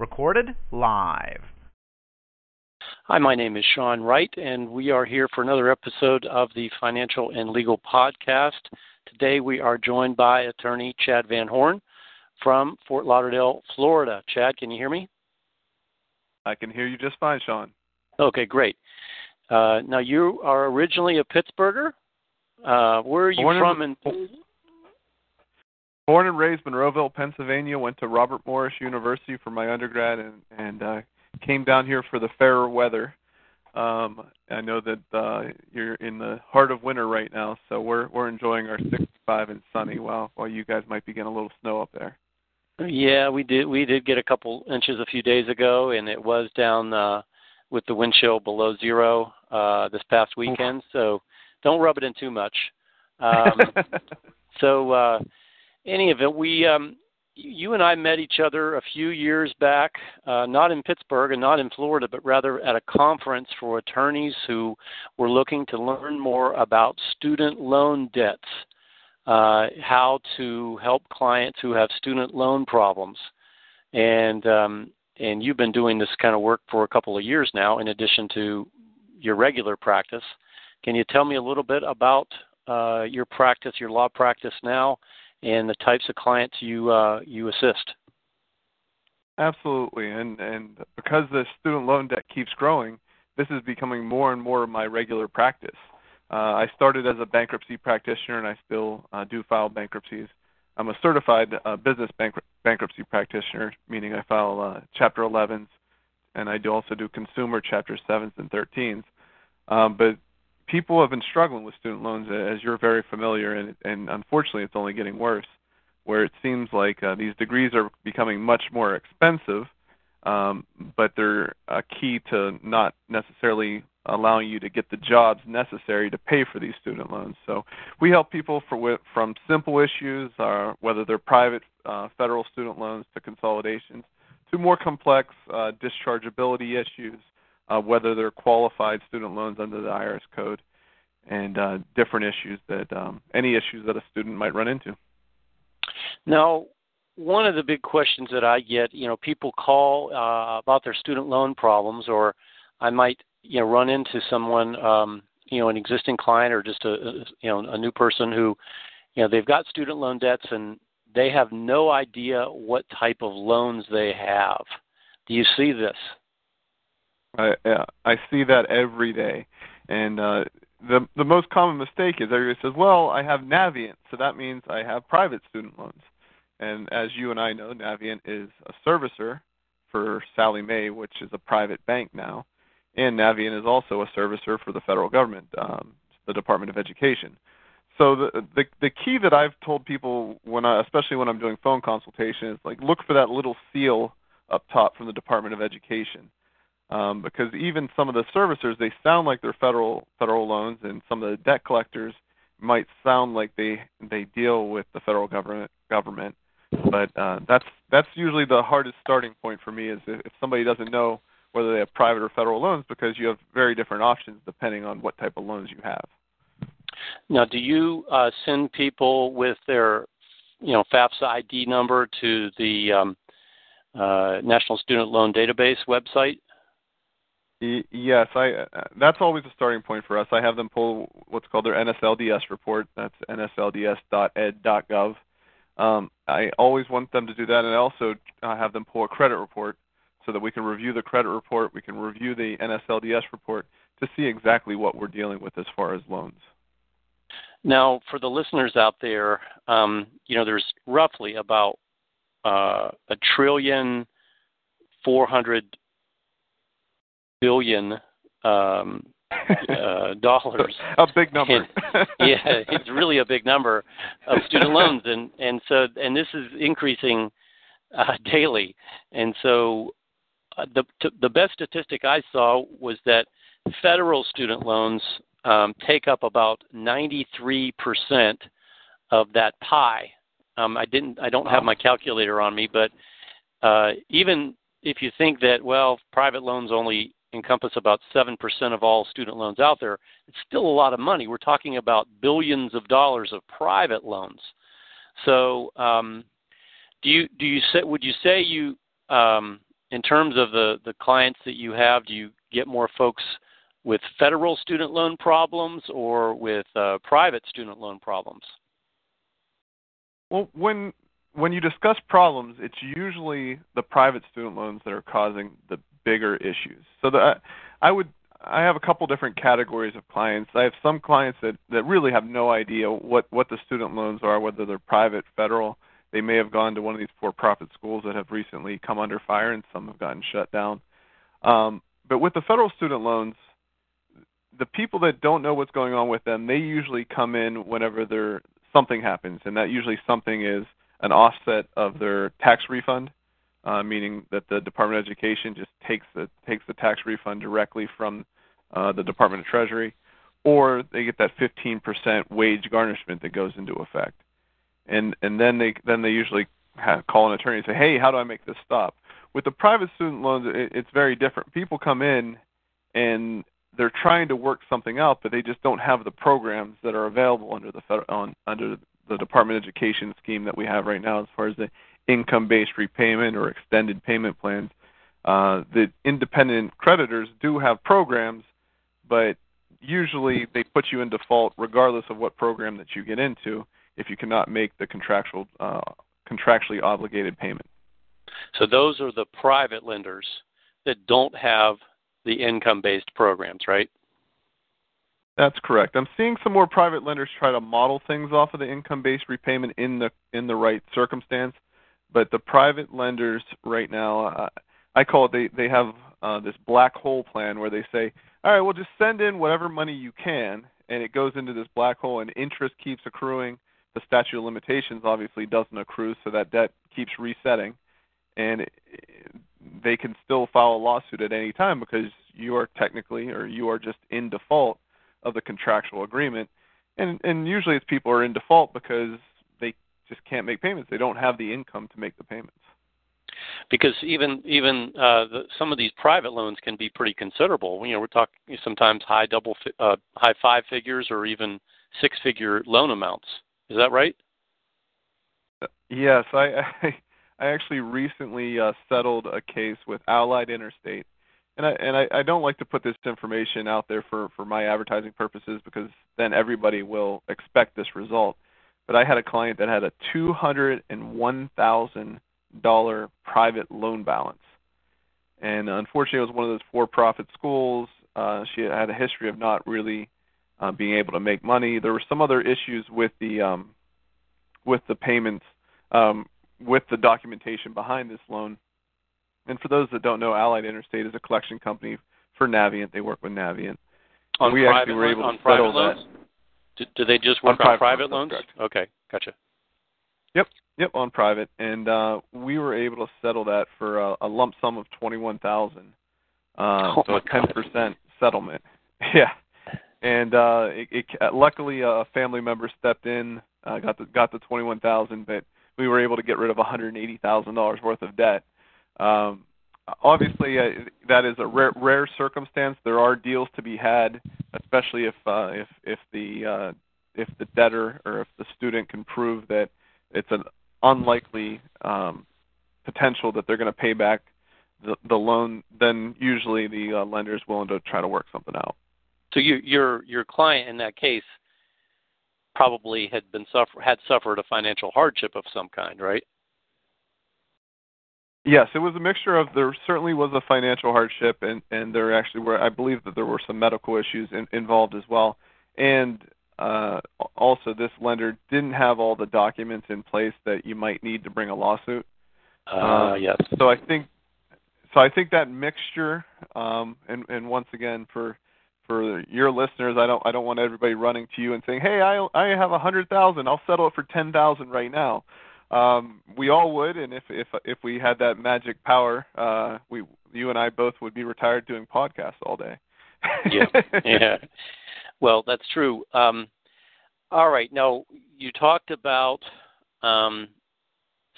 Recorded live. Hi, my name is Sean Wright, and we are here for another episode of the Financial and Legal Podcast. Today we are joined by attorney Chad Van Horn from Fort Lauderdale, Florida. Chad, can you hear me? I can hear you just fine, Sean. Okay, great. Uh, now, you are originally a Pittsburgher. Uh, where are you Born from? in- In, Born and raised in Monroeville, Pennsylvania. Went to Robert Morris University for my undergrad, and and uh, came down here for the fairer weather. Um, I know that uh, you're in the heart of winter right now, so we're we're enjoying our 65 and sunny, while while you guys might be getting a little snow up there. yeah, we did. We did get a couple inches a few days ago, and it was down uh, with the wind chill below zero uh, this past weekend. So don't rub it in too much. Um, so uh any of it we um you and I met each other a few years back, uh, not in Pittsburgh and not in Florida, but rather at a conference for attorneys who were looking to learn more about student loan debts, uh, how to help clients who have student loan problems, and um, and you've been doing this kind of work for a couple of years now, in addition to your regular practice. Can you tell me a little bit about uh, your practice, your law practice now, and the types of clients you uh, you assist? Absolutely, and and because the student loan debt keeps growing, this is becoming more and more of my regular practice. Uh, I started as a bankruptcy practitioner, and I still uh, do file bankruptcies. I'm a certified uh, business bankr- bankruptcy practitioner, meaning I file uh, Chapter 11s, and I do also do consumer Chapter 7s and 13s. Um, but people have been struggling with student loans, as you're very familiar, and, and unfortunately, it's only getting worse. Where it seems like uh, these degrees are becoming much more expensive, um, but they're a key to not necessarily allowing you to get the jobs necessary to pay for these student loans. So we help people for from simple issues, uh, whether they're private uh, federal student loans to consolidations, to more complex uh, dischargeability issues, uh, whether they're qualified student loans under the IRS code, and uh, different issues that um, any issues that a student might run into. Now, one of the big questions that I get, you know, people call uh, about their student loan problems, or I might, you know, run into someone, um, you know, an existing client or just a, a, you know, a new person who, you know, they've got student loan debts and they have no idea what type of loans they have. Do you see this? I I see that every day, and uh, the the most common mistake is everybody says, "Well, I have Navient, so that means I have private student loans." And as you and I know, Navient is a servicer for Sallie Mae, which is a private bank now, and Navient is also a servicer for the federal government, um, the Department of Education. So the, the the key that I've told people when I, especially when I'm doing phone consultation, is like look for that little seal up top from the Department of Education um, because even some of the servicers they sound like they're federal federal loans, and some of the debt collectors might sound like they they deal with the federal government government. But uh, that's that's usually the hardest starting point for me is if, if somebody doesn't know whether they have private or federal loans because you have very different options depending on what type of loans you have. Now, do you uh, send people with their, you know, FAFSA ID number to the um, uh, National Student Loan Database website? Yes, I. Uh, that's always a starting point for us. I have them pull what's called their NSLDS report. That's nslds.ed.gov. Um, I always want them to do that, and I also uh, have them pull a credit report so that we can review the credit report. We can review the NSLDS report to see exactly what we're dealing with as far as loans. Now, for the listeners out there, um, you know, there's roughly about uh, a trillion, four hundred billion um, uh, dollars. a big number. And, yeah, it's really a big number of student loans, and and so and this is increasing uh, daily, and so uh, the t- the best statistic I saw was that federal student loans um, take up about 93 percent of that pie. Um, I didn't I don't have my calculator on me, but uh, even if you think that well, private loans only encompass about 7% of all student loans out there, it's still a lot of money. We're talking about billions of dollars of private loans. So, um, do you do you say would you say you um, in terms of the the clients that you have, do you get more folks with federal student loan problems or with uh, private student loan problems? Well, when when you discuss problems, it's usually the private student loans that are causing the bigger issues. So the, I would I have a couple different categories of clients. I have some clients that that really have no idea what what the student loans are, whether they're private, federal. They may have gone to one of these for-profit schools that have recently come under fire, and some have gotten shut down. Um, but with the federal student loans, the people that don't know what's going on with them, they usually come in whenever there something happens, and that usually something is an offset of their tax refund, uh, meaning that the Department of Education just takes the takes the tax refund directly from uh, the Department of Treasury, or they get that 15% wage garnishment that goes into effect, and and then they then they usually have, call an attorney and say, hey, how do I make this stop? With the private student loans, it, it's very different. People come in and they're trying to work something out, but they just don't have the programs that are available under the federal, under the Department of Education scheme that we have right now, as far as the income-based repayment or extended payment plans. Uh, the independent creditors do have programs, but usually they put you in default regardless of what program that you get into if you cannot make the contractual uh, contractually obligated payment. So those are the private lenders that don't have the income based programs, right? That's correct. I'm seeing some more private lenders try to model things off of the income based repayment in the in the right circumstance, but the private lenders right now, uh, I call it they they have uh, this black hole plan where they say, all right, well just send in whatever money you can, and it goes into this black hole, and interest keeps accruing. The statute of limitations obviously doesn't accrue, so that debt keeps resetting, and it, they can still file a lawsuit at any time because you are technically or you are just in default of the contractual agreement. And and usually it's people are in default because just can't make payments. They don't have the income to make the payments. Because even even uh, the, some of these private loans can be pretty considerable. You know, we're talking sometimes high double fi- uh, high five figures or even six figure loan amounts. Is that right? Yes, I, I I actually recently uh, settled a case with Allied Interstate, and I and I, I don't like to put this information out there for for my advertising purposes because then everybody will expect this result. But I had a client that had a two hundred and one thousand dollar private loan balance, and unfortunately, it was one of those for-profit schools. Uh, she had a history of not really uh, being able to make money. There were some other issues with the um, with the payments um, with the documentation behind this loan. And for those that don't know, Allied Interstate is a collection company for Navient. They work with Navient. On we private, actually were able on to settle loans? that. Do, do they just work on on private, private loans? Okay, gotcha. Yep, yep, on private, and uh, we were able to settle that for a, a lump sum of twenty-one thousand. Uh, oh so a ten percent settlement. Yeah, and uh, it, it, luckily a family member stepped in, uh, got the got the twenty-one thousand, but we were able to get rid of $180,000 worth of debt. Um, obviously, uh, that is a rare, rare circumstance. There are deals to be had, especially if uh, if if the uh, if the debtor or if the student can prove that it's an unlikely um, potential that they're going to pay back the, the loan. Then usually the uh, lender is willing to try to work something out. So you, your your client in that case probably had been suffer had suffered a financial hardship of some kind, right? Yes, it was a mixture of there certainly was a financial hardship, and and there actually were I believe that there were some medical issues in, involved as well, and uh, also this lender didn't have all the documents in place that you might need to bring a lawsuit. Uh, yes. So I think so I think that mixture, um, and and once again for for your listeners, I don't I don't want everybody running to you and saying, "Hey, I I have a hundred thousand. I'll settle it for ten thousand right now." Um, we all would, and if if if we had that magic power, uh, we you and I both would be retired doing podcasts all day. yeah, yeah. Well, that's true. Um, all right. Now you talked about um,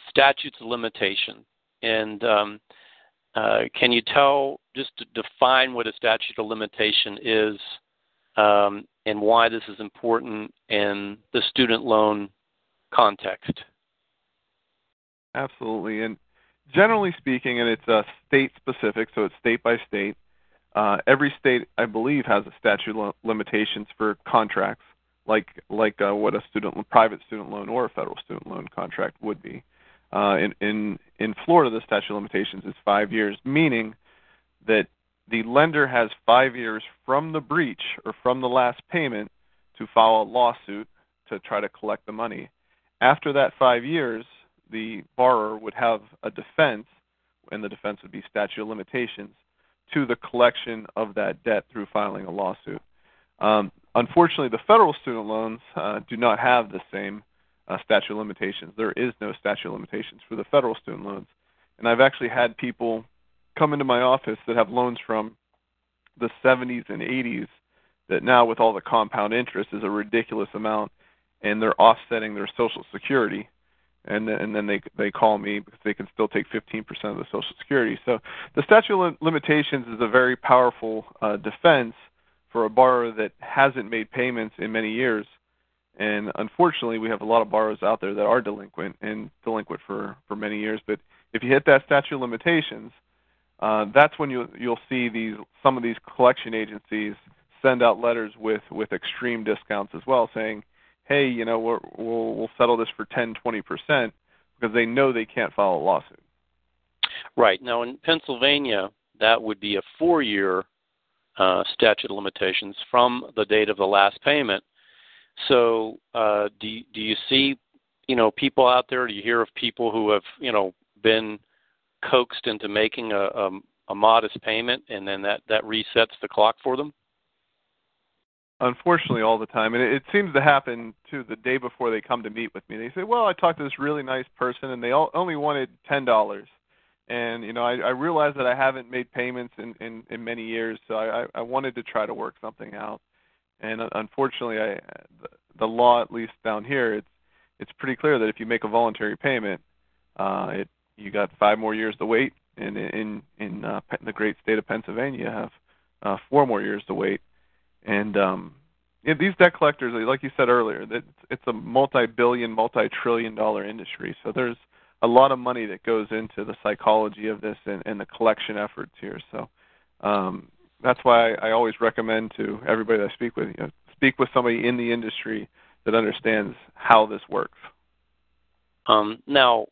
statutes of limitation, and um, uh, can you tell just to define what a statute of limitation is um, and why this is important in the student loan context? Absolutely. And generally speaking, and it's uh, state specific, so it's state by state. Uh, every state, I believe, has a statute of limitations for contracts, like like uh, what a student private student loan or a federal student loan contract would be. Uh, in in in Florida, the statute of limitations is five years, meaning that the lender has five years from the breach or from the last payment to file a lawsuit to try to collect the money. After that five years, the borrower would have a defense, and the defense would be statute of limitations, to the collection of that debt through filing a lawsuit. Um, unfortunately, the federal student loans uh, do not have the same uh, statute of limitations. There is no statute of limitations for the federal student loans. And I've actually had people come into my office that have loans from the 70s and 80s that now, with all the compound interest, is a ridiculous amount, and they're offsetting their Social Security and then, and then they they call me because they can still take 15% of the Social Security. So the statute of limitations is a very powerful uh, defense for a borrower that hasn't made payments in many years. And unfortunately, we have a lot of borrowers out there that are delinquent and delinquent for for many years. But if you hit that statute of limitations, uh, that's when you you'll see these some of these collection agencies send out letters with with extreme discounts as well, saying hey, you know, we're, we'll we'll settle this for 10, 20 percent because they know they can't file a lawsuit. Right now, in Pennsylvania, that would be a four-year uh, statute of limitations from the date of the last payment. So, uh, do do you see, you know, people out there? Do you hear of people who have, you know, been coaxed into making a, a, a modest payment, and then that that resets the clock for them? Unfortunately all the time. And it, it seems to happen to the day before they come to meet with me. They say well i talked to this really nice person and they all, only wanted ten dollars. And you know i i realize that i haven't made payments in in in many years so i i wanted to try to work something out. And uh, unfortunately i the, the law at least down here it's it's pretty clear that if you make a voluntary payment uh it you got five more years to wait. And in in uh, the great state of pennsylvania you have uh four more years to wait and um, yeah, these debt collectors, like you said earlier, that it's a multi-billion, multi-trillion-dollar industry. So there's a lot of money that goes into the psychology of this and, and the collection efforts here. So um, that's why I always recommend to everybody that I speak with, you know, speak with somebody in the industry that understands how this works. Um, now,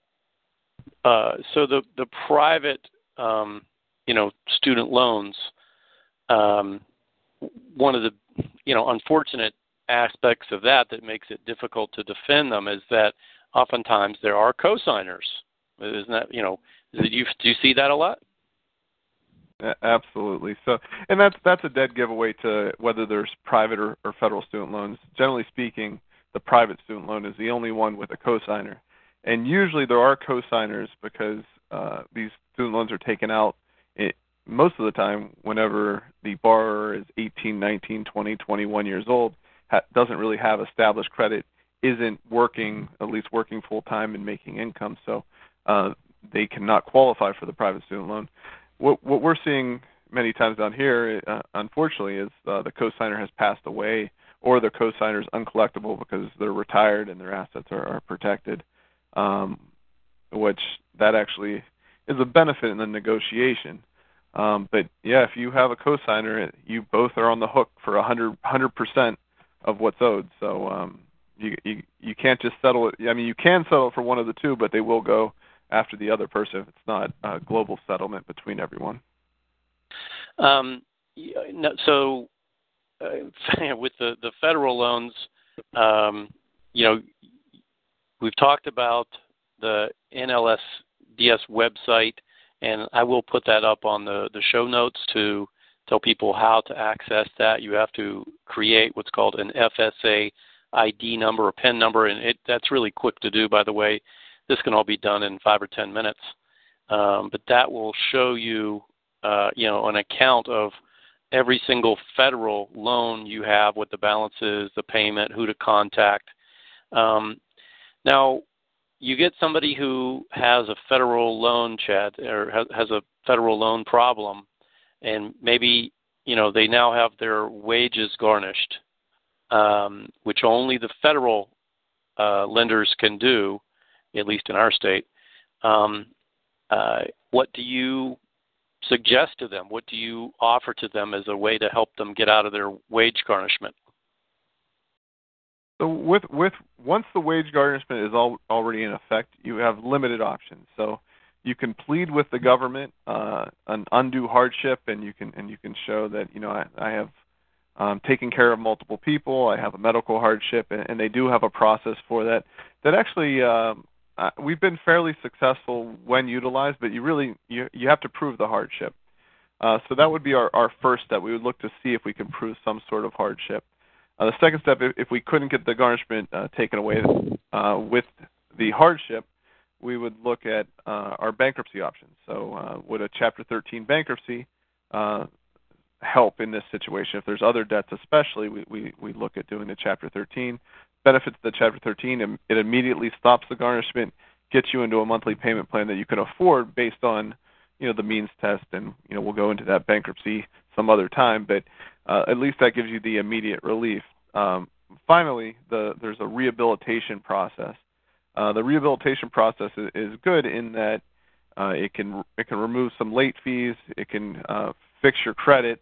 uh, so the the private, um, you know, student loans. Um, one of the you know unfortunate aspects of that that makes it difficult to defend them is that oftentimes there are co-signers. Isn't that you know? Do you do you see that a lot? Absolutely. So, and that's that's a dead giveaway to whether there's private or, or federal student loans. Generally speaking, the private student loan is the only one with a cosigner, and usually there are cosigners because uh, these student loans are taken out most of the time, whenever the borrower is 18, 19, 20, 21 years old, ha- doesn't really have established credit, isn't working, at least working full time and making income, so uh, they cannot qualify for the private student loan. What, what we're seeing many times down here, uh, unfortunately, is uh, the cosigner has passed away or the cosigner is uncollectible because they're retired and their assets are, are protected, um, which that actually is a benefit in the negotiation um, but yeah, if you have a cosigner, you both are on the hook for a hundred hundred percent of what's owed. So um, you, you you can't just settle it. I mean, you can settle for one of the two, but they will go after the other person if it's not a global settlement between everyone. Um, so uh, with the the federal loans, um, you know, we've talked about the NLSDS website and I will put that up on the the show notes to tell people how to access that. You have to create what's called an FSA ID number or PIN number, and it, that's really quick to do, by the way. This can all be done in five or ten minutes. Um, but that will show you, uh, you know, an account of every single federal loan you have, what the balance is, the payment, who to contact. Um, now, you get somebody who has a federal loan, Chad, or has a federal loan problem, and maybe you know they now have their wages garnished, um, which only the federal uh, lenders can do, at least in our state. Um, uh, what do you suggest to them? What do you offer to them as a way to help them get out of their wage garnishment? So with with once the wage garnishment is all, already in effect, you have limited options. So you can plead with the government uh, an undue hardship, and you can and you can show that you know I, I have um, taken care of multiple people. I have a medical hardship, and, and they do have a process for that. That actually um, uh, we've been fairly successful when utilized, but you really you you have to prove the hardship. Uh, so that would be our, our first step. We would look to see if we can prove some sort of hardship. Uh, the second step, if, if we couldn't get the garnishment uh, taken away uh, with the hardship, we would look at uh, our bankruptcy options. So, uh, would a Chapter 13 bankruptcy uh, help in this situation? If there's other debts, especially, we, we, we look at doing the Chapter 13. Benefits the Chapter 13, it immediately stops the garnishment, gets you into a monthly payment plan that you can afford based on you know the means test, and you know we'll go into that bankruptcy some other time, but uh, at least that gives you the immediate relief. Um, finally, the, there's a rehabilitation process. Uh, the rehabilitation process is, is good in that uh, it can it can remove some late fees, it can uh, fix your credit.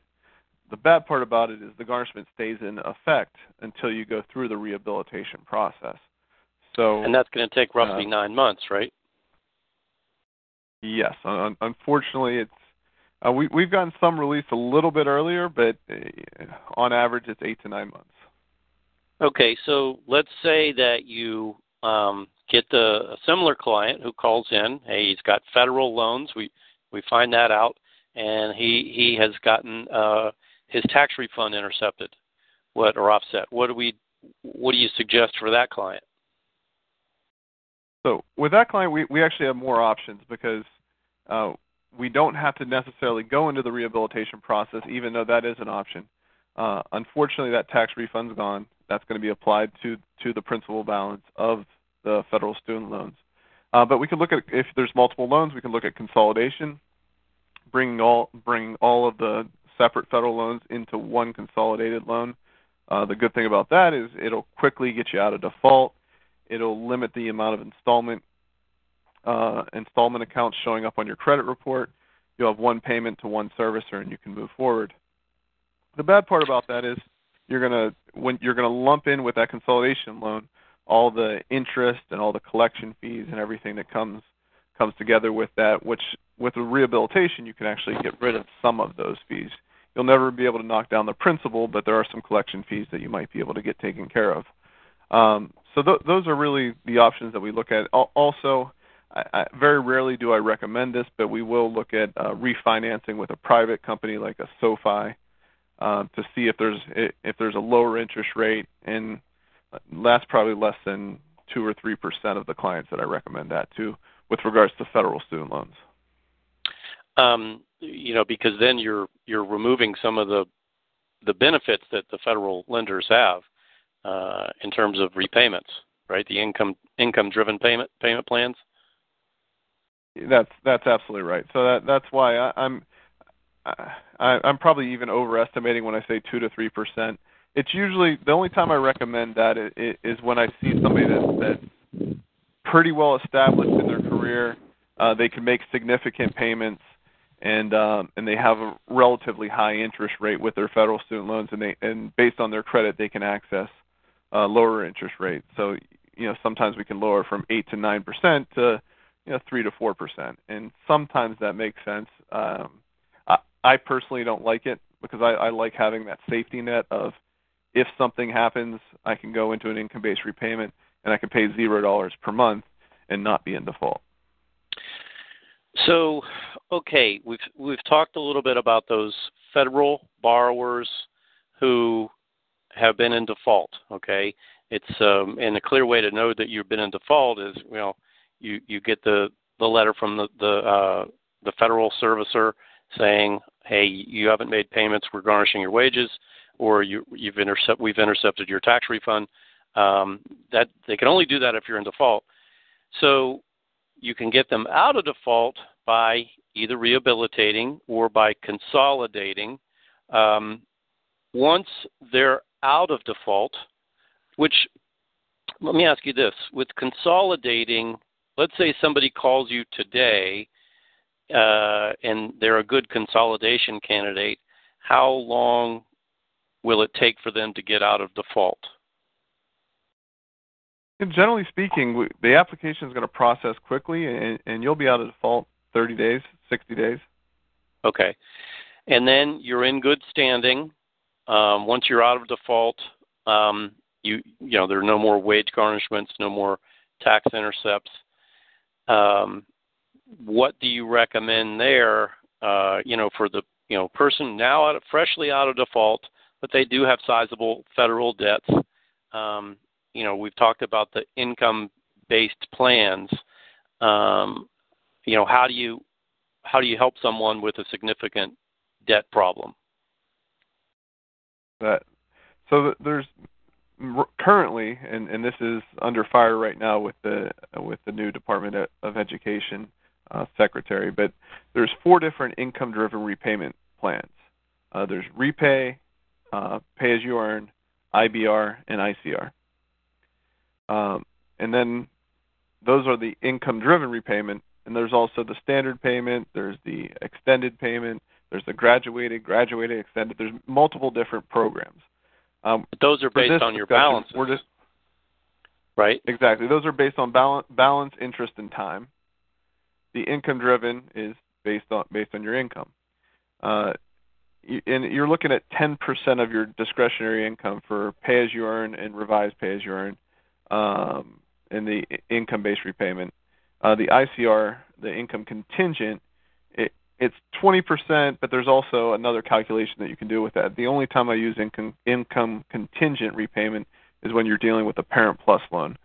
The bad part about it is the garnishment stays in effect until you go through the rehabilitation process. So, and that's going to take roughly uh, nine months, right? Yes, un- unfortunately, it's we we've gotten some release a little bit earlier, but uh, on average, it's eight to nine months. Okay, so let's say that you um, get the, a similar client who calls in. Hey, he's got federal loans. We we find that out, and he he has gotten uh, his tax refund intercepted, what or offset. What do we what do you suggest for that client? So with that client, we we actually have more options because uh, we don't have to necessarily go into the rehabilitation process, even though that is an option. Uh, unfortunately, that tax refund's gone. That's going to be applied to to the principal balance of the federal student loans. Uh, but we can look at if there's multiple loans, we can look at consolidation, bringing all bring all of the separate federal loans into one consolidated loan. Uh, the good thing about that is it'll quickly get you out of default. It'll limit the amount of installment uh, installment accounts showing up on your credit report. You'll have one payment to one servicer, and you can move forward. The bad part about that is you're gonna when you're gonna lump in with that consolidation loan all the interest and all the collection fees and everything that comes comes together with that. Which with the rehabilitation, you can actually get rid of some of those fees. You'll never be able to knock down the principal, but there are some collection fees that you might be able to get taken care of. Um, so th- those are really the options that we look at. Also, I, very rarely do I recommend this, but we will look at uh, refinancing with a private company like a SoFi uh, to see if there's if there's a lower interest rate, and that's probably less than two or three percent of the clients that I recommend that to with regards to federal student loans. Um, you know, because then you're you're removing some of the the benefits that the federal lenders have uh, in terms of repayments, right? The income income driven payment payment plans. That's that's absolutely right. So that that's why I, I'm I'm probably even overestimating when I say two to three percent. It's usually the only time I recommend that is when I see somebody that that's pretty well established in their career. Uh, they can make significant payments, and um, and they have a relatively high interest rate with their federal student loans, and they and based on their credit, they can access uh, lower interest rates. So you know sometimes we can lower from eight to nine percent to you know three to four percent, and sometimes that makes sense. Um, I, I personally don't like it because I, I like having that safety net of if something happens, I can go into an income-based repayment and I can pay zero dollars per month and not be in default. So, okay, we've we've talked a little bit about those federal borrowers who have been in default. Okay, it's um, and a clear way to know that you've been in default is you know you you get the the letter from the the uh, the federal servicer saying, hey, you haven't made payments, we're garnishing your wages, or you you've intercept we've intercepted your tax refund. Um, that they can only do that if you're in default. So you can get them out of default by either rehabilitating or by consolidating. Um, once they're out of default, which let me ask you this with consolidating, let's say somebody calls you today uh, and they're a good consolidation candidate, how long will it take for them to get out of default? And generally speaking, the application is going to process quickly, and, and you'll be out of default 30 days, 60 days. Okay, and then you're in good standing. Um, once you're out of default, um, you you know there are no more wage garnishments, no more tax intercepts. Um, what do you recommend there? Uh, you know, for the you know person now out of, freshly out of default, but they do have sizable federal debts. Um, you know, we've talked about the income-based plans. Um, you know, how do you how do you help someone with a significant debt problem? That so there's currently, and, and this is under fire right now with the with the new Department of Education uh, secretary, but there's four different income-driven repayment plans. Uh, there's repay, uh, pay as you earn, IBR, and ICR. Um, and then those are the income driven repayment. And there's also the standard payment, there's the extended payment, there's the graduated, graduated, extended. There's multiple different programs. Um, those are based on your balances. We're just, right? Exactly. Those are based on balance, balance, interest, and time. The income driven is based on based on your income. Uh, and you're looking at 10% of your discretionary income for pay as you earn and revised pay as you earn um, in the income-based repayment. Uh, the ICR, the income contingent, it's 20%, but there's also another calculation that you can do with that. The only time I use income, income contingent repayment is when you're dealing with a Parent Plus loan.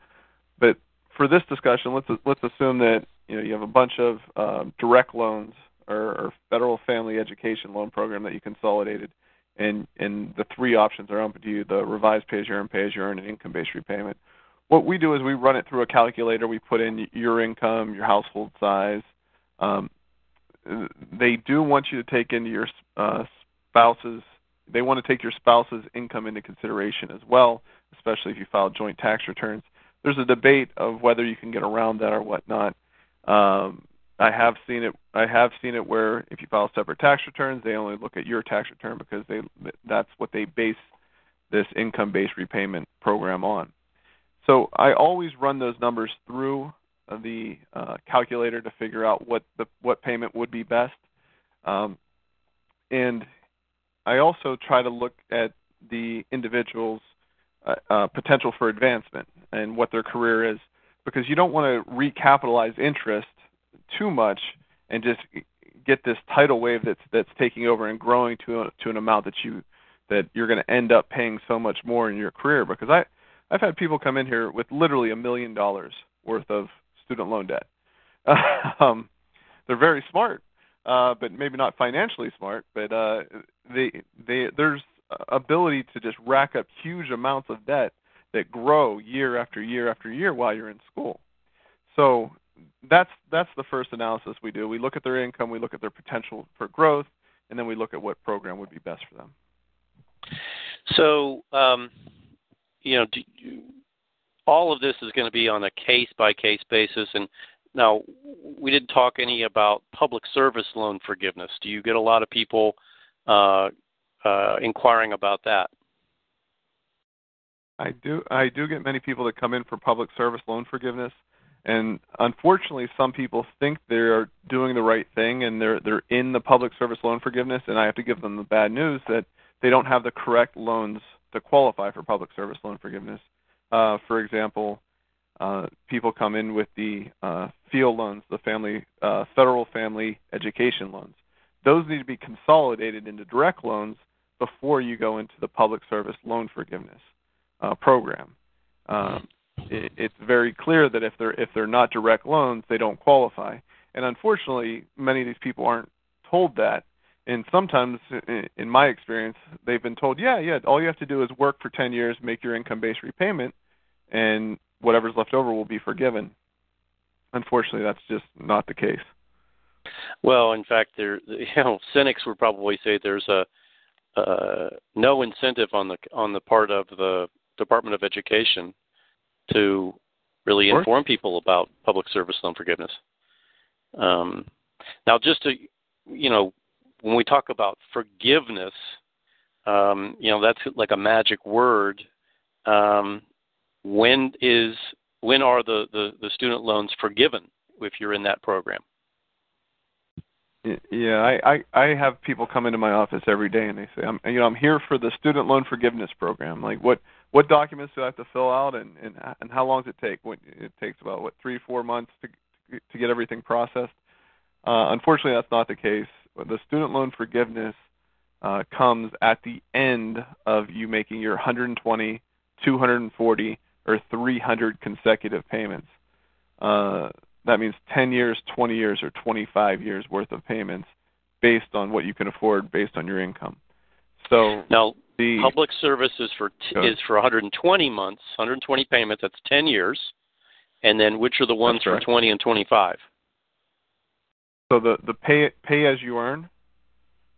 But for this discussion, let's let's assume that you know you have a bunch of um, direct loans or, or federal family education loan program that you consolidated, and and the three options are open to you: the revised pay as you earn, pay as you earn, and income-based repayment what we do is we run it through a calculator. We put in your income, your household size. Um, they do want you to take into your uh, spouse's. They want to take your spouse's income into consideration as well, especially if you file joint tax returns. There's a debate of whether you can get around that or whatnot. Um, I have seen it. I have seen it where if you file separate tax returns, they only look at your tax return because they that's what they base this income-based repayment program on. So I always run those numbers through the uh, calculator to figure out what the what payment would be best, um, and I also try to look at the individual's uh, uh, potential for advancement and what their career is, because you don't want to recapitalize interest too much and just get this tidal wave that's that's taking over and growing to a, to an amount that you that you're going to end up paying so much more in your career. Because I I've had people come in here with literally a million dollars worth of student loan debt. um, they're very smart, uh, but maybe not financially smart. But uh, they they there's ability to just rack up huge amounts of debt that grow year after year after year while you're in school. So that's that's the first analysis we do. We look at their income, we look at their potential for growth, and then we look at what program would be best for them. So um, you know, do, all of this is going to be on a case by case basis. And now, we didn't talk any about public service loan forgiveness. Do you get a lot of people uh, uh, inquiring about that? I do. I do get many people that come in for public service loan forgiveness, and unfortunately, some people think they're doing the right thing and they're they're in the public service loan forgiveness, and I have to give them the bad news that they don't have the correct loans to qualify for public service loan forgiveness. Uh, for example, uh, people come in with the uh, FFEL loans, the family uh, federal family education loans. Those need to be consolidated into direct loans before you go into the public service loan forgiveness uh, program. Um, it, it's very clear that if they're if they're not direct loans, they don't qualify. And unfortunately, many of these people aren't told that. And sometimes, in my experience, they've been told, "Yeah, yeah, all you have to do is work for 10 years, make your income-based repayment, and whatever's left over will be forgiven." Unfortunately, that's just not the case. Well, in fact, there, you know, cynics would probably say there's a uh, no incentive on the on the part of the Department of Education to really inform people about public service loan forgiveness. Um, now, just to you know, when we talk about forgiveness, um, you know that's like a magic word. Um, when is when are the, the, the student loans forgiven if you're in that program? Yeah, I, I I have people come into my office every day and they say, I'm you know I'm here for the student loan forgiveness program. Like what what documents do I have to fill out and and and how long does it take? It takes about what three four months to to get everything processed. Uh, unfortunately, that's not the case. The student loan forgiveness uh, comes at the end of you making your 120, 240, or 300 consecutive payments. Uh, that means 10 years, 20 years, or 25 years worth of payments based on what you can afford based on your income. So now the public service is for t- is for 120 months, 120 payments. That's 10 years, and then which are the ones for 20 and 25? So the the pay pay as you earn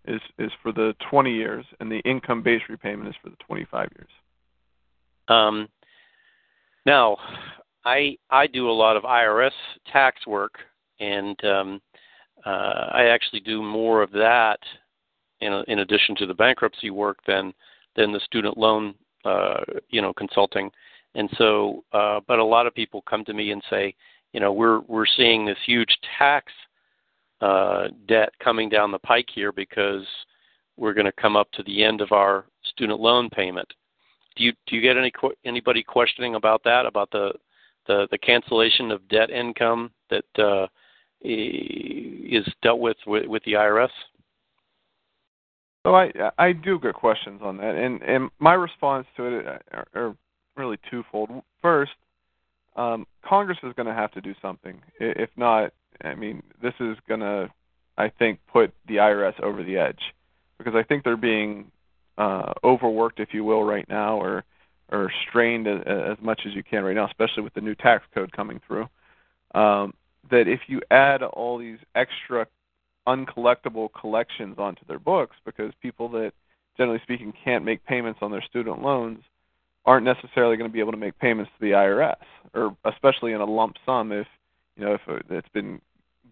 is is for the 20 years, and the income based repayment is for the 25 years. Um, now, I I do a lot of IRS tax work, and um, uh, I actually do more of that in in addition to the bankruptcy work than than the student loan uh, you know consulting. And so, uh, but a lot of people come to me and say, you know, we're we're seeing this huge tax debt coming down the pike here because we're going to come up to the end of our student loan payment. Do you do you get any anybody questioning about that about the the, the cancellation of debt income that uh, is dealt with, with with the IRS? So I I do get questions on that, and and my response to it are, are really twofold. First, um, Congress is going to have to do something. If not, I mean, this is going to, I think, put the IRS over the edge because I think they're being uh, overworked, if you will, right now, or or strained as, as much as you can right now, especially with the new tax code coming through. Um, that if you add all these extra uncollectible collections onto their books, because people that generally speaking can't make payments on their student loans aren't necessarily going to be able to make payments to the IRS, or especially in a lump sum if you know if it's been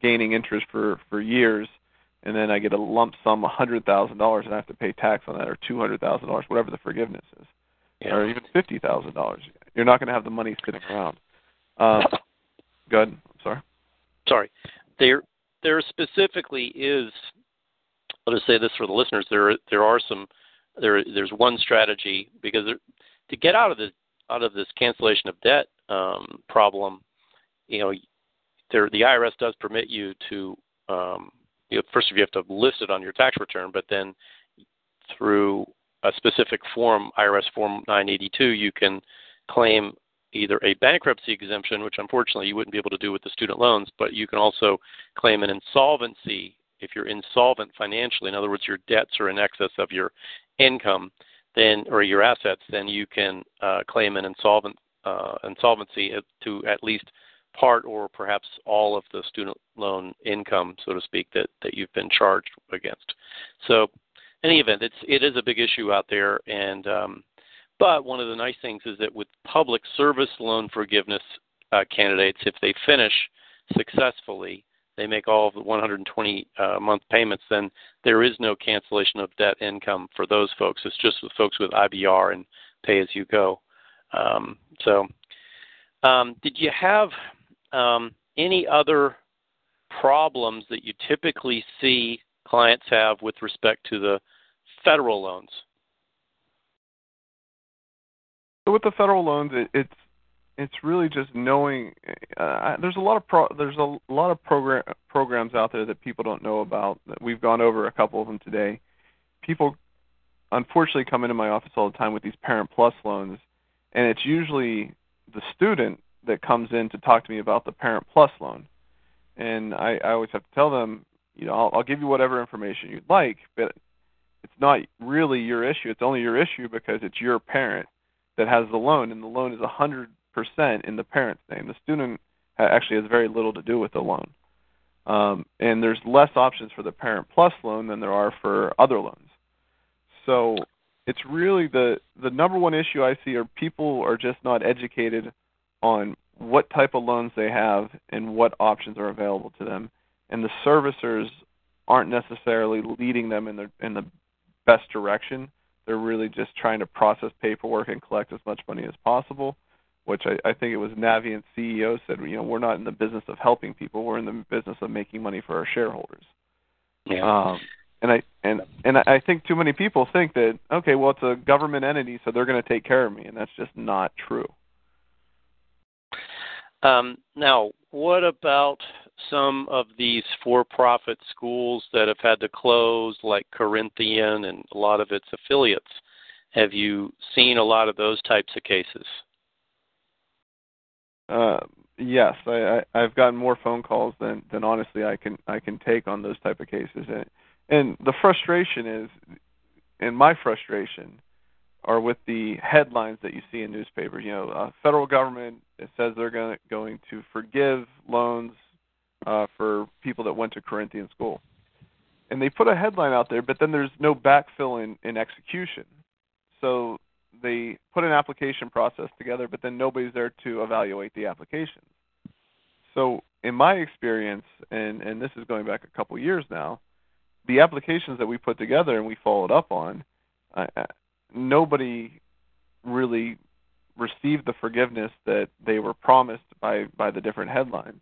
gaining interest for for years, and then I get a lump sum, a hundred thousand dollars, and I have to pay tax on that, or two hundred thousand dollars, whatever the forgiveness is yeah. or even fifty thousand dollars. You're not going to have the money sitting around. Uh, go ahead. I'm sorry. Sorry. There, there specifically is. I'll just say this for the listeners. There, there are some. There, there's one strategy because there, to get out of this out of this cancellation of debt um, problem, you know, there the IRS does permit you to. Um, you know, first, you have to list it on your tax return, but then through a specific form, IRS Form 982, you can claim either a bankruptcy exemption, which unfortunately you wouldn't be able to do with the student loans, but you can also claim an insolvency if you're insolvent financially. In other words, your debts are in excess of your income, then or your assets, then you can uh, claim an insolvent uh, insolvency to at least part or perhaps all of the student loan income, so to speak, that that you've been charged against. So any event, it's it is a big issue out there, and um, but one of the nice things is that with public service loan forgiveness uh, candidates, if they finish successfully, they make all of the 120 uh, month payments, then there is no cancellation of debt income for those folks. It's just with folks with IBR and pay as you go. Um, so, um, did you have um, any other problems that you typically see clients have with respect to the federal loans? So with the federal loans, it, it's it's really just knowing. Uh, there's a lot of pro, there's a lot of program programs out there that people don't know about. That we've gone over a couple of them today. People, unfortunately, come into my office all the time with these Parent Plus loans, and it's usually the student that comes in to talk to me about the Parent Plus loan. And I, I always have to tell them, you know, I'll, I'll give you whatever information you'd like, but it's not really your issue. It's only your issue because it's your parent that has the loan, and the loan is 100% in the parent's name. The student actually has very little to do with the loan. Um, and there's less options for the Parent Plus loan than there are for other loans. So it's really the the number one issue I see are people are just not educated on what type of loans they have and what options are available to them, and the servicers aren't necessarily leading them in the in the best direction. They're really just trying to process paperwork and collect as much money as possible, which I, I think it was Navient CEO said, you know, we're not in the business of helping people, we're in the business of making money for our shareholders. Yeah. Um, and I and and I think too many people think that okay, well it's a government entity, so they're going to take care of me, and that's just not true. Um, now, what about some of these for-profit schools that have had to close, like Corinthian and a lot of its affiliates? Have you seen a lot of those types of cases? Uh, yes, I, I, I've gotten more phone calls than, than honestly I can I can take on those type of cases, and and the frustration is, and my frustration are with the headlines that you see in newspapers. You know, uh, federal government says they're going going to forgive loans uh, for people that went to Corinthian school, and they put a headline out there, but then there's no backfill in, execution. So they put an application process together, but then nobody's there to evaluate the applications. So in my experience, and and this is going back a couple years now, the applications that we put together and we followed up on, nobody really received the forgiveness that they were promised by by the different headlines,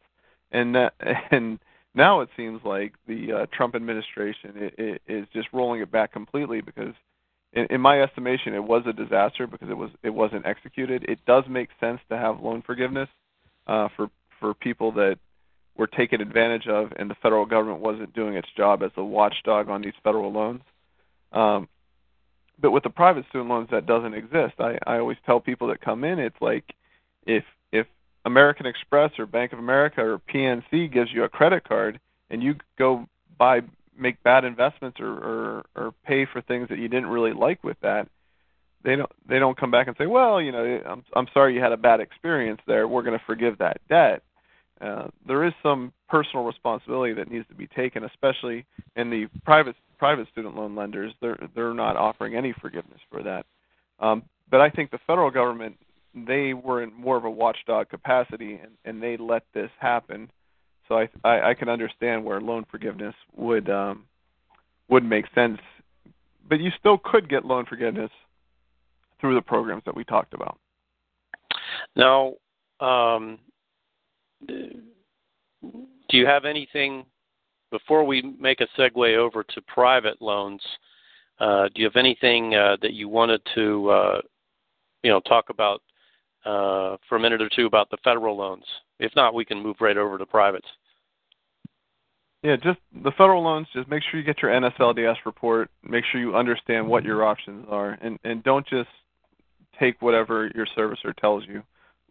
and that, and now it seems like the uh, Trump administration it is just rolling it back completely because, in, in my estimation, it was a disaster because it was it wasn't executed. It does make sense to have loan forgiveness uh, for for people that were taken advantage of, and the federal government wasn't doing its job as a watchdog on these federal loans. Um, but with the private student loans, that doesn't exist. I, I always tell people that come in, it's like if if American Express or Bank of America or PNC gives you a credit card and you go buy make bad investments or, or or pay for things that you didn't really like with that, they don't they don't come back and say, well, you know, I'm I'm sorry you had a bad experience there. We're going to forgive that debt. Uh, there is some personal responsibility that needs to be taken, especially in the private private student loan lenders. They're they're not offering any forgiveness for that. Um, but I think the federal government they were in more of a watchdog capacity and, and they let this happen. So I, I I can understand where loan forgiveness would um, would make sense, but you still could get loan forgiveness through the programs that we talked about. Now, um, do you have anything before we make a segue over to private loans? Uh, do you have anything uh, that you wanted to, uh, you know, talk about for a minute or two about the federal loans? If not, we can move right over to privates. Yeah, just the federal loans. Just make sure you get your NSLDS report. Make sure you understand what your options are, and and don't just take whatever your servicer tells you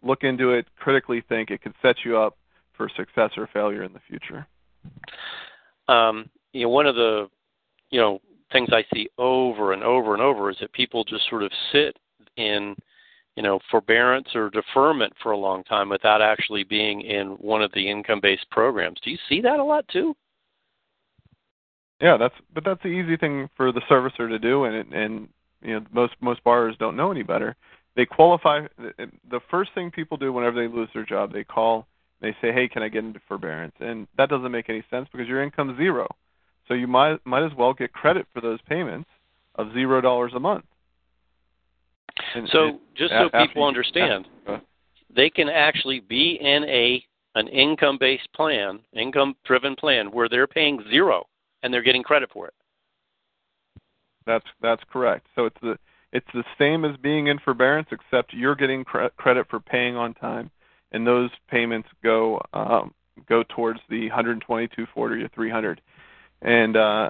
look into it, critically think. It could set you up for success or failure in the future. Um, you know, one of the you know things I see over and over and over is that people just sort of sit in you know forbearance or deferment for a long time without actually being in one of the income-based programs. Do you see that a lot too? Yeah, that's but that's the easy thing for the servicer to do, and it, and you know most most borrowers don't know any better they qualify. The first thing people do whenever they lose their job, they call. They say, "Hey, can I get into forbearance?" And that doesn't make any sense because your income's zero. So you might might as well get credit for those payments of zero dollars a month. And, so just so people understand, uh, they can actually be in a an income based plan, income driven plan where they're paying zero and they're getting credit for it. That's that's correct. So it's the It's the same as being in forbearance, except you're getting cre- credit for paying on time, and those payments go um, go towards the 120, 240, or 300. And uh,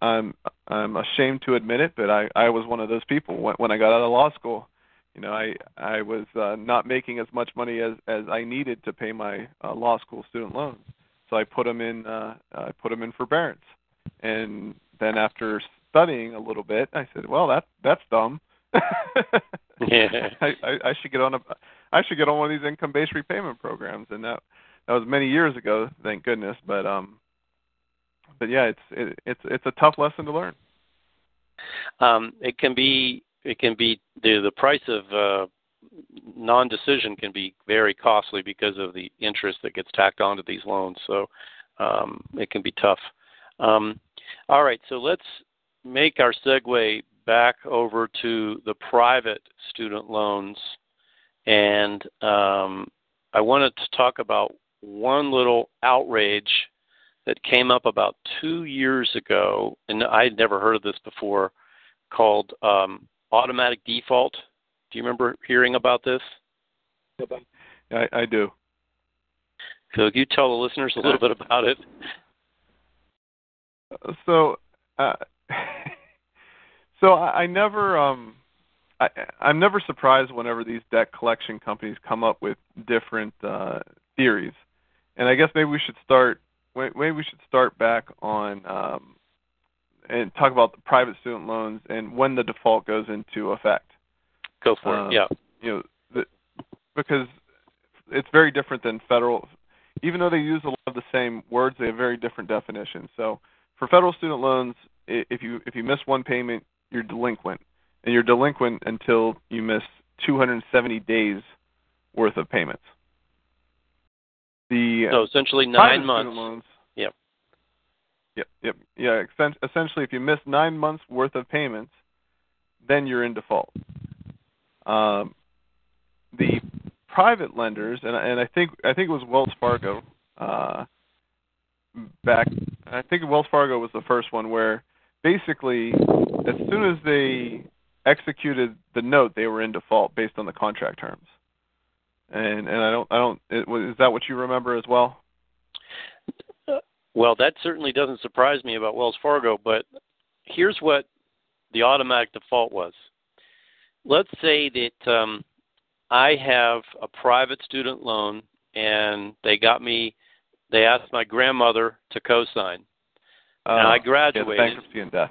I'm I'm ashamed to admit it, but I I was one of those people when, when I got out of law school. You know, I I was uh, not making as much money as as I needed to pay my uh, law school student loans, so I put them in uh, I put them in forbearance, and then after studying a little bit, I said, well, that that's dumb. yeah. I, I I should get on a I should get on one of these income based repayment programs, and that that was many years ago, thank goodness. But um, but yeah, it's it, it's it's a tough lesson to learn. Um, it can be it can be the the price of uh, non-decision can be very costly because of the interest that gets tacked onto these loans. So um, it can be tough. Um, all right, so let's make our segue back over to the private student loans, and um, I wanted to talk about one little outrage that came up about two years ago, and I had never heard of this before, called um, automatic default. Do you remember hearing about this? I, I do. So, could you tell the listeners a little bit about it? So, uh, so I, I never, um, I, I'm never surprised whenever these debt collection companies come up with different uh, theories, and I guess maybe we should start. Maybe we should start back on um, and talk about the private student loans and when the default goes into effect. Go for Um, it. Yeah. You know, the, because it's very different than federal. Even though they use a lot of the same words, they have very different definitions. So, for federal student loans, if you if you miss one payment, you're delinquent, and you're delinquent until you miss 270 days worth of payments. The So essentially nine months. Loans, Yep. Yep, yep, yeah. Essentially, if you miss nine months worth of payments, then you're in default. Um, the private lenders, and, and I think I think it was Wells Fargo. Uh, back, I think Wells Fargo was the first one where basically, as soon as they executed the note, they were in default based on the contract terms. And and I don't I don't it, is that what you remember as well? Well, that certainly doesn't surprise me about Wells Fargo, but here's what the automatic default was. Let's say that um, I have a private student loan and they got me, they asked my grandmother to co sign. And I Uh, yeah, bankruptcy and death.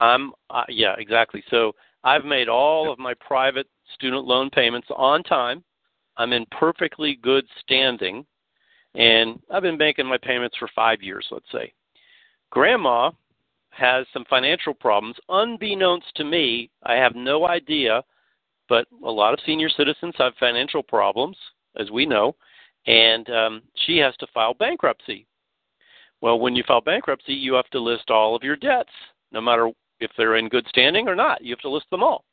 I'm, uh, yeah, exactly. So I've made all of my private student loan payments on time. I'm in perfectly good standing and I've been making my payments for five years, let's say. Grandma has some financial problems. Unbeknownst to me, I have no idea, but a lot of senior citizens have financial problems, as we know, and um, she has to file bankruptcy. Well, when you file bankruptcy, you have to list all of your debts, no matter if they're in good standing or not. You have to list them all.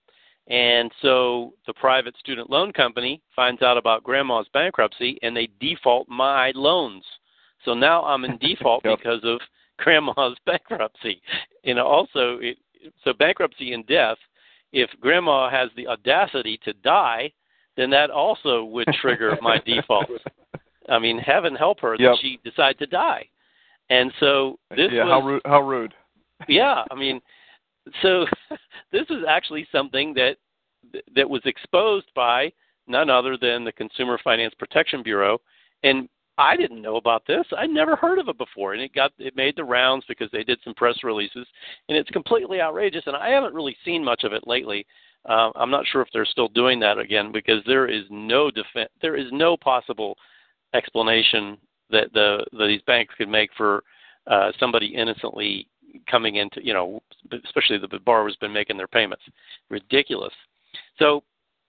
And so the private student loan company finds out about grandma's bankruptcy and they default my loans. So now I'm in default Yep. because of grandma's bankruptcy. And also, it, so bankruptcy and death, if grandma has the audacity to die, then that also would trigger my default. I mean, heaven help her that she decide to die. And so this yeah, was how rude! How rude! yeah, I mean, so this is actually something that that was exposed by none other than the Consumer Finance Protection Bureau, and I didn't know about this. I never heard of it before, and it got it made the rounds because they did some press releases, and it's completely outrageous. And I haven't really seen much of it lately. Uh, I'm not sure if they're still doing that again because there is no defense, there is no possible explanation that the that these banks could make for uh, somebody innocently coming into you know especially the borrower's been making their payments ridiculous so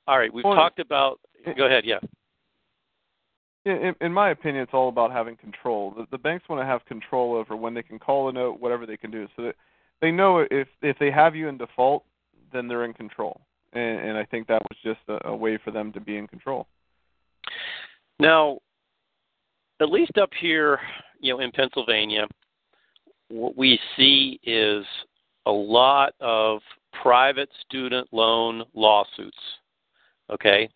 all right we've Well, talked about go ahead yeah Yeah, in, in my opinion, it's all about having control. The, the banks want to have control over when they can call a note, whatever they can do, so that they know if if they have you in default, then they're in control. And, and I think that was just a, a way for them to be in control. now at least up here you know in pennsylvania what we see is a lot of private student loan lawsuits. Okay,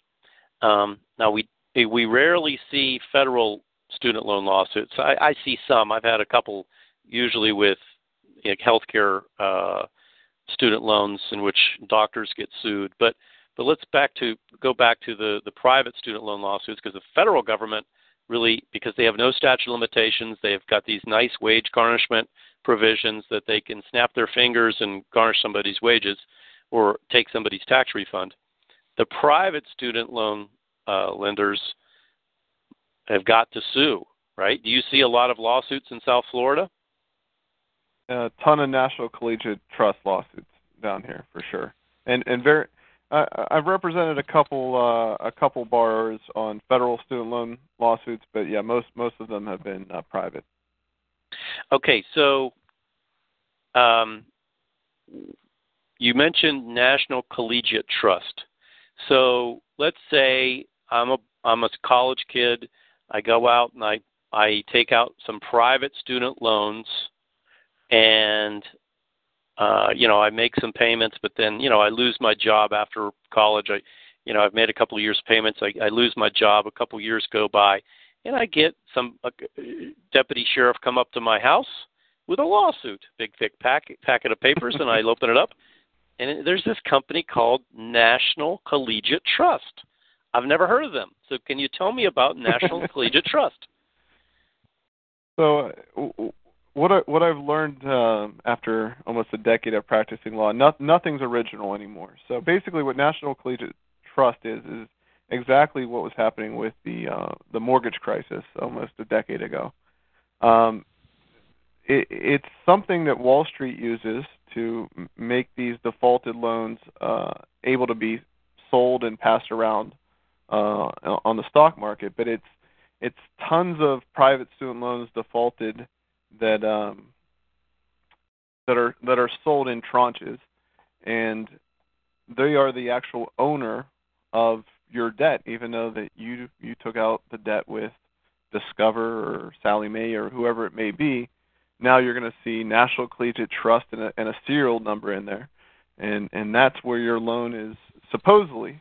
um, now we we rarely see federal student loan lawsuits. I, I see some. I've had a couple, usually with you know, healthcare uh, student loans in which doctors get sued. But but let's back to go back to the the private student loan lawsuits because the federal government really because they have no statute of limitations. They've got these nice wage garnishment provisions that they can snap their fingers and garnish somebody's wages or take somebody's tax refund. The private student loan uh, lenders have got to sue, right? Do you see a lot of lawsuits in South Florida? A ton of national collegiate trust lawsuits down here for sure, and and very. I've represented a couple uh, a couple borrowers on federal student loan lawsuits, but yeah, most most of them have been uh, private. Okay, so um, you mentioned National Collegiate Trust. So let's say I'm a I'm a college kid. I go out and I I take out some private student loans, and uh, you know I make some payments, but then you know I lose my job after college. I you know I've made a couple of years payments. I, I lose my job. A couple of years go by, and I get some uh, deputy sheriff come up to my house with a lawsuit, big thick packet packet of papers, and I open it up, and there's this company called National Collegiate Trust. I've never heard of them. So can you tell me about National Collegiate Trust? So what I, what I've learned uh, after almost a decade of practicing law, not, nothing's original anymore. So basically, what National Collegiate Trust is is exactly what was happening with the uh, the mortgage crisis almost a decade ago. Um, it, it's something that Wall Street uses to make these defaulted loans uh, able to be sold and passed around uh, on the stock market. But it's it's tons of private student loans defaulted that um, that are that are sold in tranches, and they are the actual owner of your debt, even though that you you took out the debt with Discover or Sallie Mae or whoever it may be now you're going to see National Collegiate Trust and a, and a serial number in there, and and that's where your loan is supposedly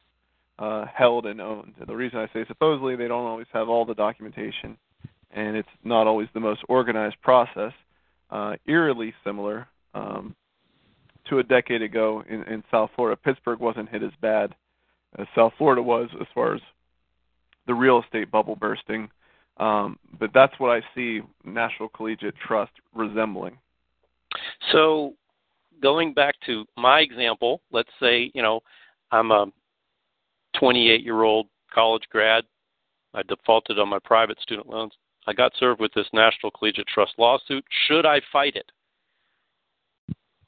uh, held and owned. And the reason I say supposedly, they don't always have all the documentation, and it's not always the most organized process. Uh, eerily similar um, to a decade ago in, in South Florida. Pittsburgh wasn't hit as bad as South Florida was as far as the real estate bubble bursting. Um, but that's what I see National Collegiate Trust resembling. So, going back to my example, let's say you know I'm a 28 year old college grad. I defaulted on my private student loans. I got served with this National Collegiate Trust lawsuit. Should I fight it?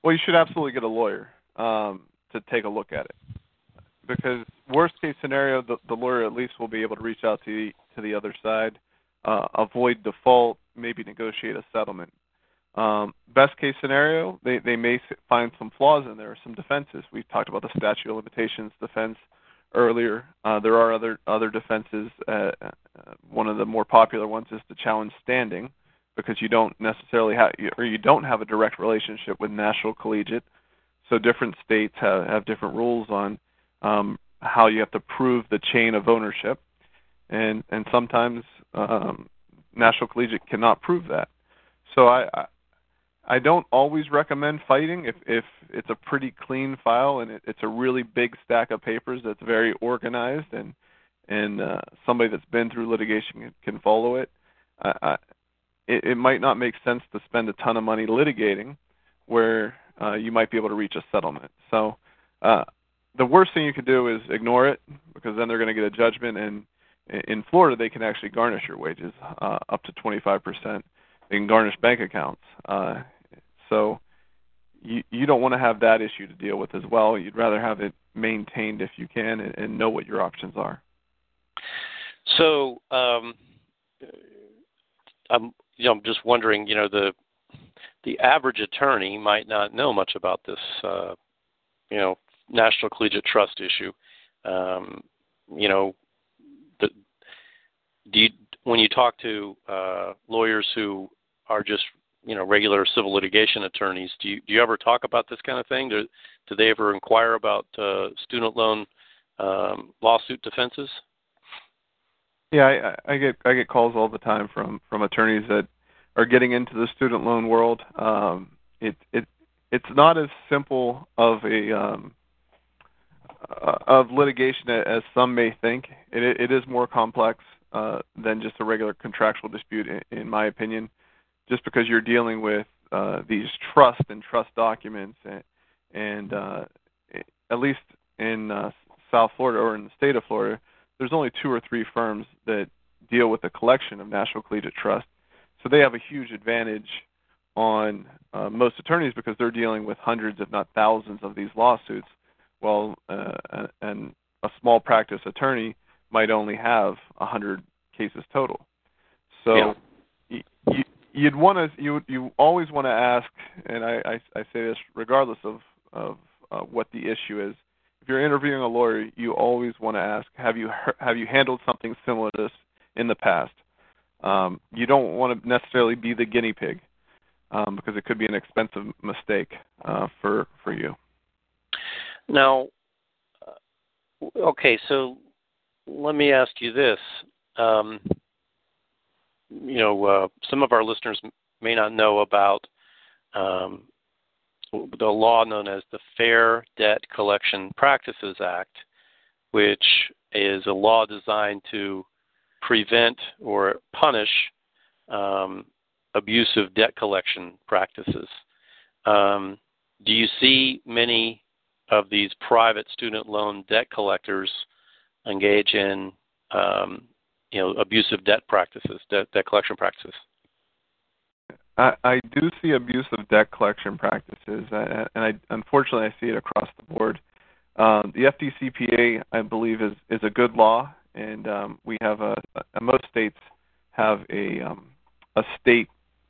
Well, you should absolutely get a lawyer um, to take a look at it, because worst case scenario, the, the lawyer at least will be able to reach out to the, to the other side uh, avoid default, maybe negotiate a settlement. Um, best case scenario, they, they may find some flaws in there, or some defenses. We've talked about the statute of limitations defense earlier. Uh, there are other other defenses. Uh, uh, one of the more popular ones is to challenge standing, because you don't necessarily have or you don't have a direct relationship with National Collegiate. So different states have, have different rules on um, how you have to prove the chain of ownership, and and sometimes um, National Collegiate cannot prove that. So I, I don't always recommend fighting if if it's a pretty clean file and it, it's a really big stack of papers that's very organized and and uh, somebody that's been through litigation can follow it. I, I, it. It might not make sense to spend a ton of money litigating where uh, you might be able to reach a settlement. So uh, the worst thing you could do is ignore it because then they're going to get a judgment and in Florida, they can actually garnish your wages uh, up to 25%. They can garnish bank accounts. Uh, so you you don't want to have that issue to deal with as well. You'd rather have it maintained if you can and, and know what your options are. So um, I'm you know I'm just wondering, you know the the average attorney might not know much about this uh, you know National Collegiate Trust issue. Um, you know, do you when you talk to uh, lawyers who are just you know regular civil litigation attorneys. Do you do you ever talk about this kind of thing? Do do they ever inquire about uh, student loan um, lawsuit defenses? Yeah, I, I get I get calls all the time from from attorneys that are getting into the student loan world. Um, it it it's not as simple of a um, uh, of litigation as some may think. It, it is more complex uh, than just a regular contractual dispute, in, in, my opinion. Just because you're dealing with uh, these trust and trust documents, and, and uh, at least in uh, South Florida or in the state of Florida, there's only two or three firms that deal with the collection of National Collegiate Trust, so they have a huge advantage on uh, most attorneys because they're dealing with hundreds, if not thousands, of these lawsuits, while uh, and a small practice attorney might only have a hundred cases total. So yeah. You, you'd want to you you always want to ask, and I, I, I say this regardless of of uh, what the issue is. If you're interviewing a lawyer, you always want to ask, have you have you handled something similar to this in the past? Um, you don't want to necessarily be the guinea pig um, because it could be an expensive mistake uh, for for you. Now, uh, okay, so let me ask you this. Um, you know, uh, some of our listeners may not know about um, the law known as the Fair Debt Collection Practices Act, which is a law designed to prevent or punish um, abusive debt collection practices. Um, do you see many of these private student loan debt collectors engage in um, you know abusive debt practices, debt, debt collection practices? I, I do see abusive debt collection practices, and I unfortunately I see it across the board. Um, the FDCPA, I believe, is is a good law, and um, we have a, a most states have a um, a state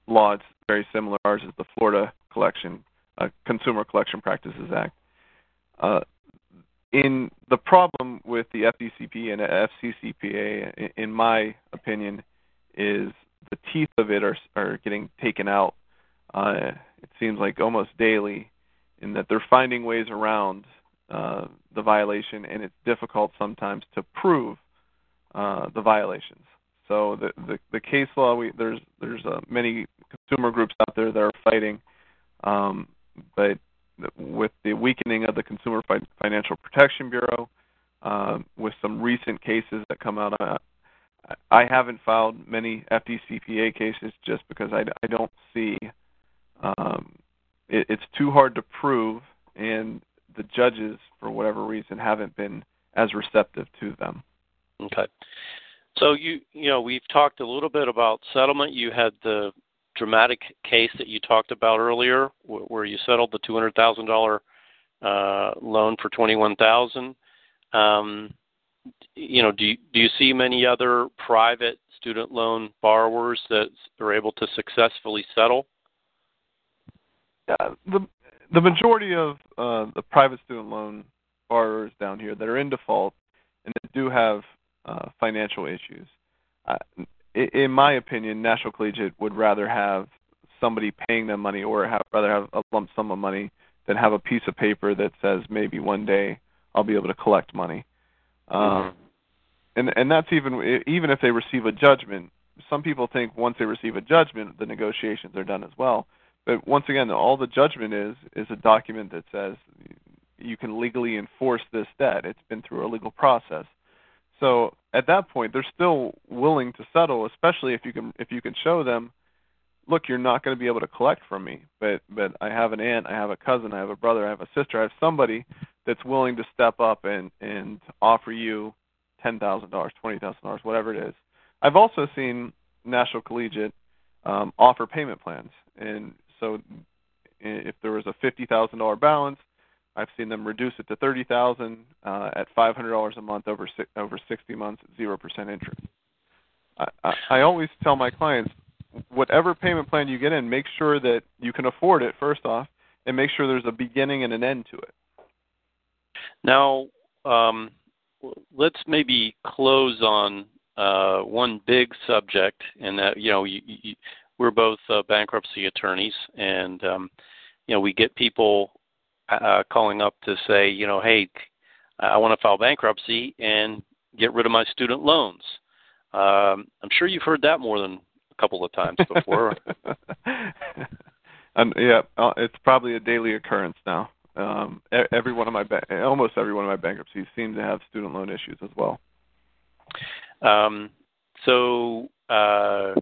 law. It's very similar. Ours is the Florida Collection uh, Consumer Collection Practices Act. Uh, in the problem with the FDCP and FCCPA, in my opinion, is the teeth of it are are getting taken out. Uh, it seems like almost daily, in that they're finding ways around uh, the violation, and it's difficult sometimes to prove uh, the violations. So the the, the case law, we, there's there's uh, many consumer groups out there that are fighting, um, but with the weakening of the Consumer Financial Protection Bureau, uh, with some recent cases that come out, uh, I haven't filed many FDCPA cases just because I, I don't see um, it, it's too hard to prove, and the judges, for whatever reason, haven't been as receptive to them. Okay. So you you know we've talked a little bit about settlement. You had the dramatic case that you talked about earlier, where you settled the two hundred thousand dollar uh, loan for twenty one thousand. Um, you know, do you, do you see many other private student loan borrowers that are able to successfully settle? Yeah, the the majority of uh, the private student loan borrowers down here that are in default and that do have uh, financial issues. In my opinion, National Collegiate would rather have somebody paying them money or have, rather have a lump sum of money than have a piece of paper that says maybe one day I'll be able to collect money. Um, mm-hmm. and and that's even even if they receive a judgment. Some people think once they receive a judgment, the negotiations are done as well. But once again, all the judgment is is a document that says you can legally enforce this debt. It's been through a legal process. So at that point, they're still willing to settle, especially if you can if you can show them, look, you're not going to be able to collect from me, but but I have an aunt, I have a cousin, I have a brother, I have a sister, I have somebody that's willing to step up and and offer you ten thousand dollars, twenty thousand dollars, whatever it is. I've also seen National Collegiate um, offer payment plans, and so if there was a fifty thousand dollar balance, I've seen them reduce it to thirty thousand uh, at five hundred dollars a month over si- over sixty months at zero percent interest. I, I, I always tell my clients, whatever payment plan you get in, make sure that you can afford it first off, and make sure there's a beginning and an end to it. Now, um, let's maybe close on uh, one big subject, and that you know, you, you, we're both uh, bankruptcy attorneys, and um, you know we get people uh, calling up to say, you know, hey, I want to file bankruptcy and get rid of my student loans. Um, I'm sure you've heard that more than a couple of times before. and yeah, uh, it's probably a daily occurrence now. Um, every one of my ba- almost every one of my bankruptcies seem to have student loan issues as well. Um, so, uh,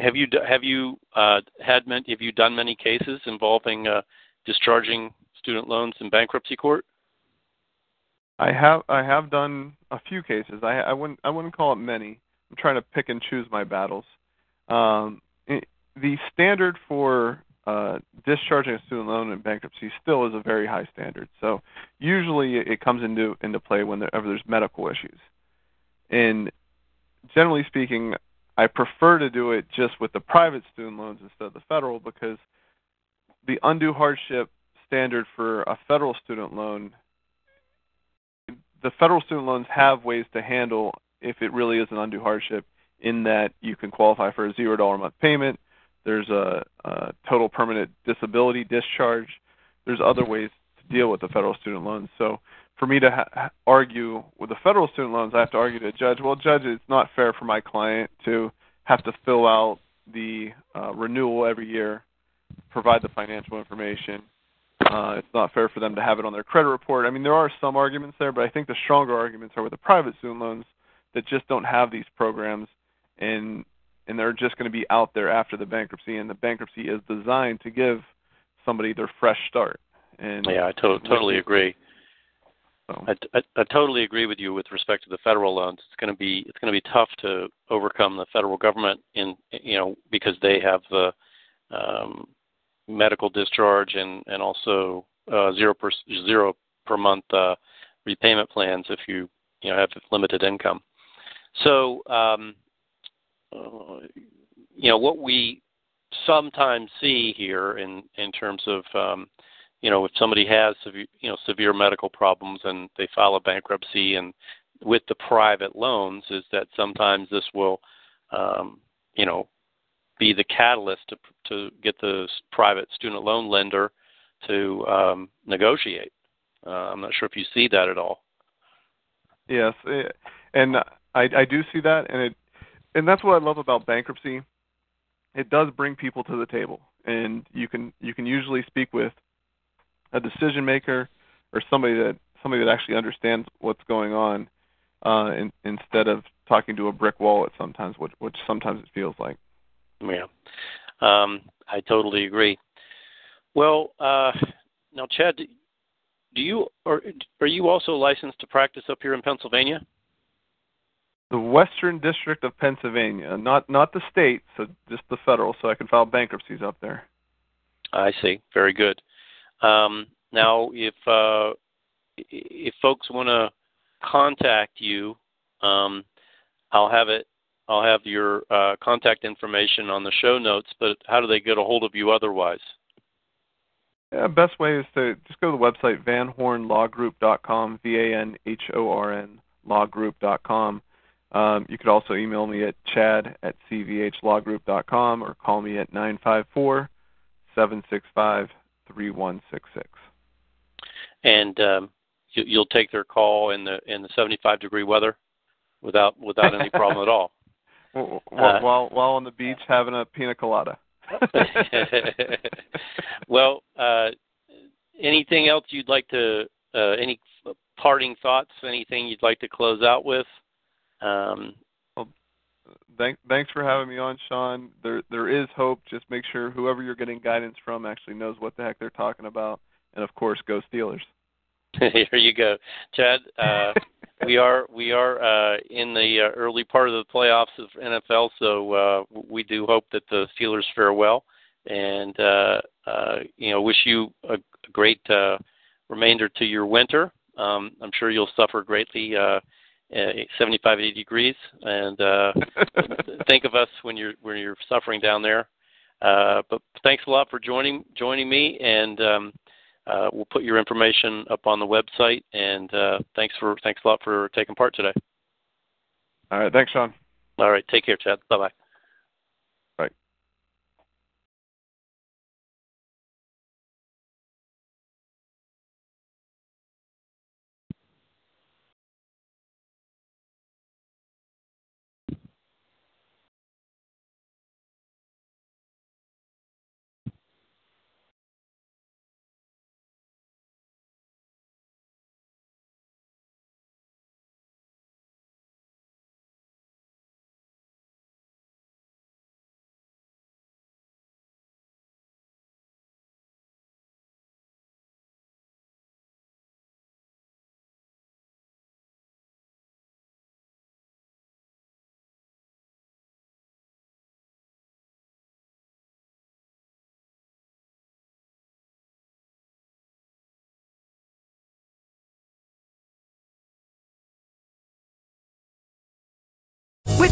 have you have you uh, had many, have you done many cases involving uh, discharging student loans in bankruptcy court? I have I have done a few cases. I I wouldn't I wouldn't call it many. I'm trying to pick and choose my battles. Um, it, the standard for uh, discharging a student loan in bankruptcy still is a very high standard. So usually it comes into into play whenever there's medical issues. And generally speaking, I prefer to do it just with the private student loans instead of the federal because the undue hardship standard for a federal student loan the federal student loans have ways to handle if it really is an undue hardship in that you can qualify for a zero dollar a month payment. There's a, a total permanent disability discharge. There's other ways to deal with the federal student loans. So for me to ha- argue with the federal student loans, I have to argue to a judge. Well, judge, it's not fair for my client to have to fill out the uh, renewal every year, provide the financial information. Uh, it's not fair for them to have it on their credit report. I mean, there are some arguments there, but I think the stronger arguments are with the private student loans that just don't have these programs, and and they're just going to be out there after the bankruptcy. And the bankruptcy is designed to give somebody their fresh start. And yeah, I to- totally agree. So. I, I, I totally agree with you with respect to the federal loans. It's going to be it's going to be tough to overcome the federal government in you know because they have the um, medical discharge and and also uh, zero per zero per month uh, repayment plans if you you know have limited income. So um, uh, you know what we sometimes see here in in terms of um, you know, if somebody has severe, you know, severe medical problems and they file a bankruptcy and with the private loans is that sometimes this will, um, you know, be the catalyst to to get the private student loan lender to um, negotiate. Uh, I'm not sure if you see that at all. Yes, eh, and I, I do see that, and it, and that's what I love about bankruptcy. It does bring people to the table, and you can you can usually speak with a decision maker or somebody that somebody that actually understands what's going on uh, in, instead of talking to a brick wall at sometimes which, which sometimes it feels like. Yeah. Um, i totally agree. Well uh, now chad do you or are you also licensed to practice up here in pennsylvania? The western district of pennsylvania. Not not the state so just the federal so i can file bankruptcies up there. I see. Very good um, now, if uh, if folks want to contact you, um, I'll have it. I'll have your uh, contact information on the show notes. But how do they get a hold of you otherwise? Yeah, best way is to just go to the website vanhornlawgroup.com, V-A-N-H-O-R-N, lawgroup.com. Um, you could also email me at chad at cvhlawgroup.com or call me at 954 765 3166. And um, you, you'll take their call in the in the 75 degree weather without without any problem at all. While, uh, while while on the beach having a pina colada. well, uh, anything else you'd like to uh, any parting thoughts? Anything you'd like to close out with? Um, thank, thanks for having me on, Sean. There there is hope. Just make sure whoever you're getting guidance from actually knows what the heck they're talking about, and of course, go Steelers. Here you go, Chad. Uh, we are we are uh, in the uh, early part of the playoffs of NFL, so uh, we do hope that the Steelers fare well, and uh, uh, you know, wish you a, great uh, remainder to your winter. Um, I'm sure you'll suffer greatly. Uh, 75, 80 degrees, and uh, think of us when you're when you're suffering down there. Uh, but thanks a lot for joining joining me, and um, uh, we'll put your information up on the website. And uh, thanks for thanks a lot for taking part today. All right, thanks, Sean. All right, take care, Chad. Bye bye.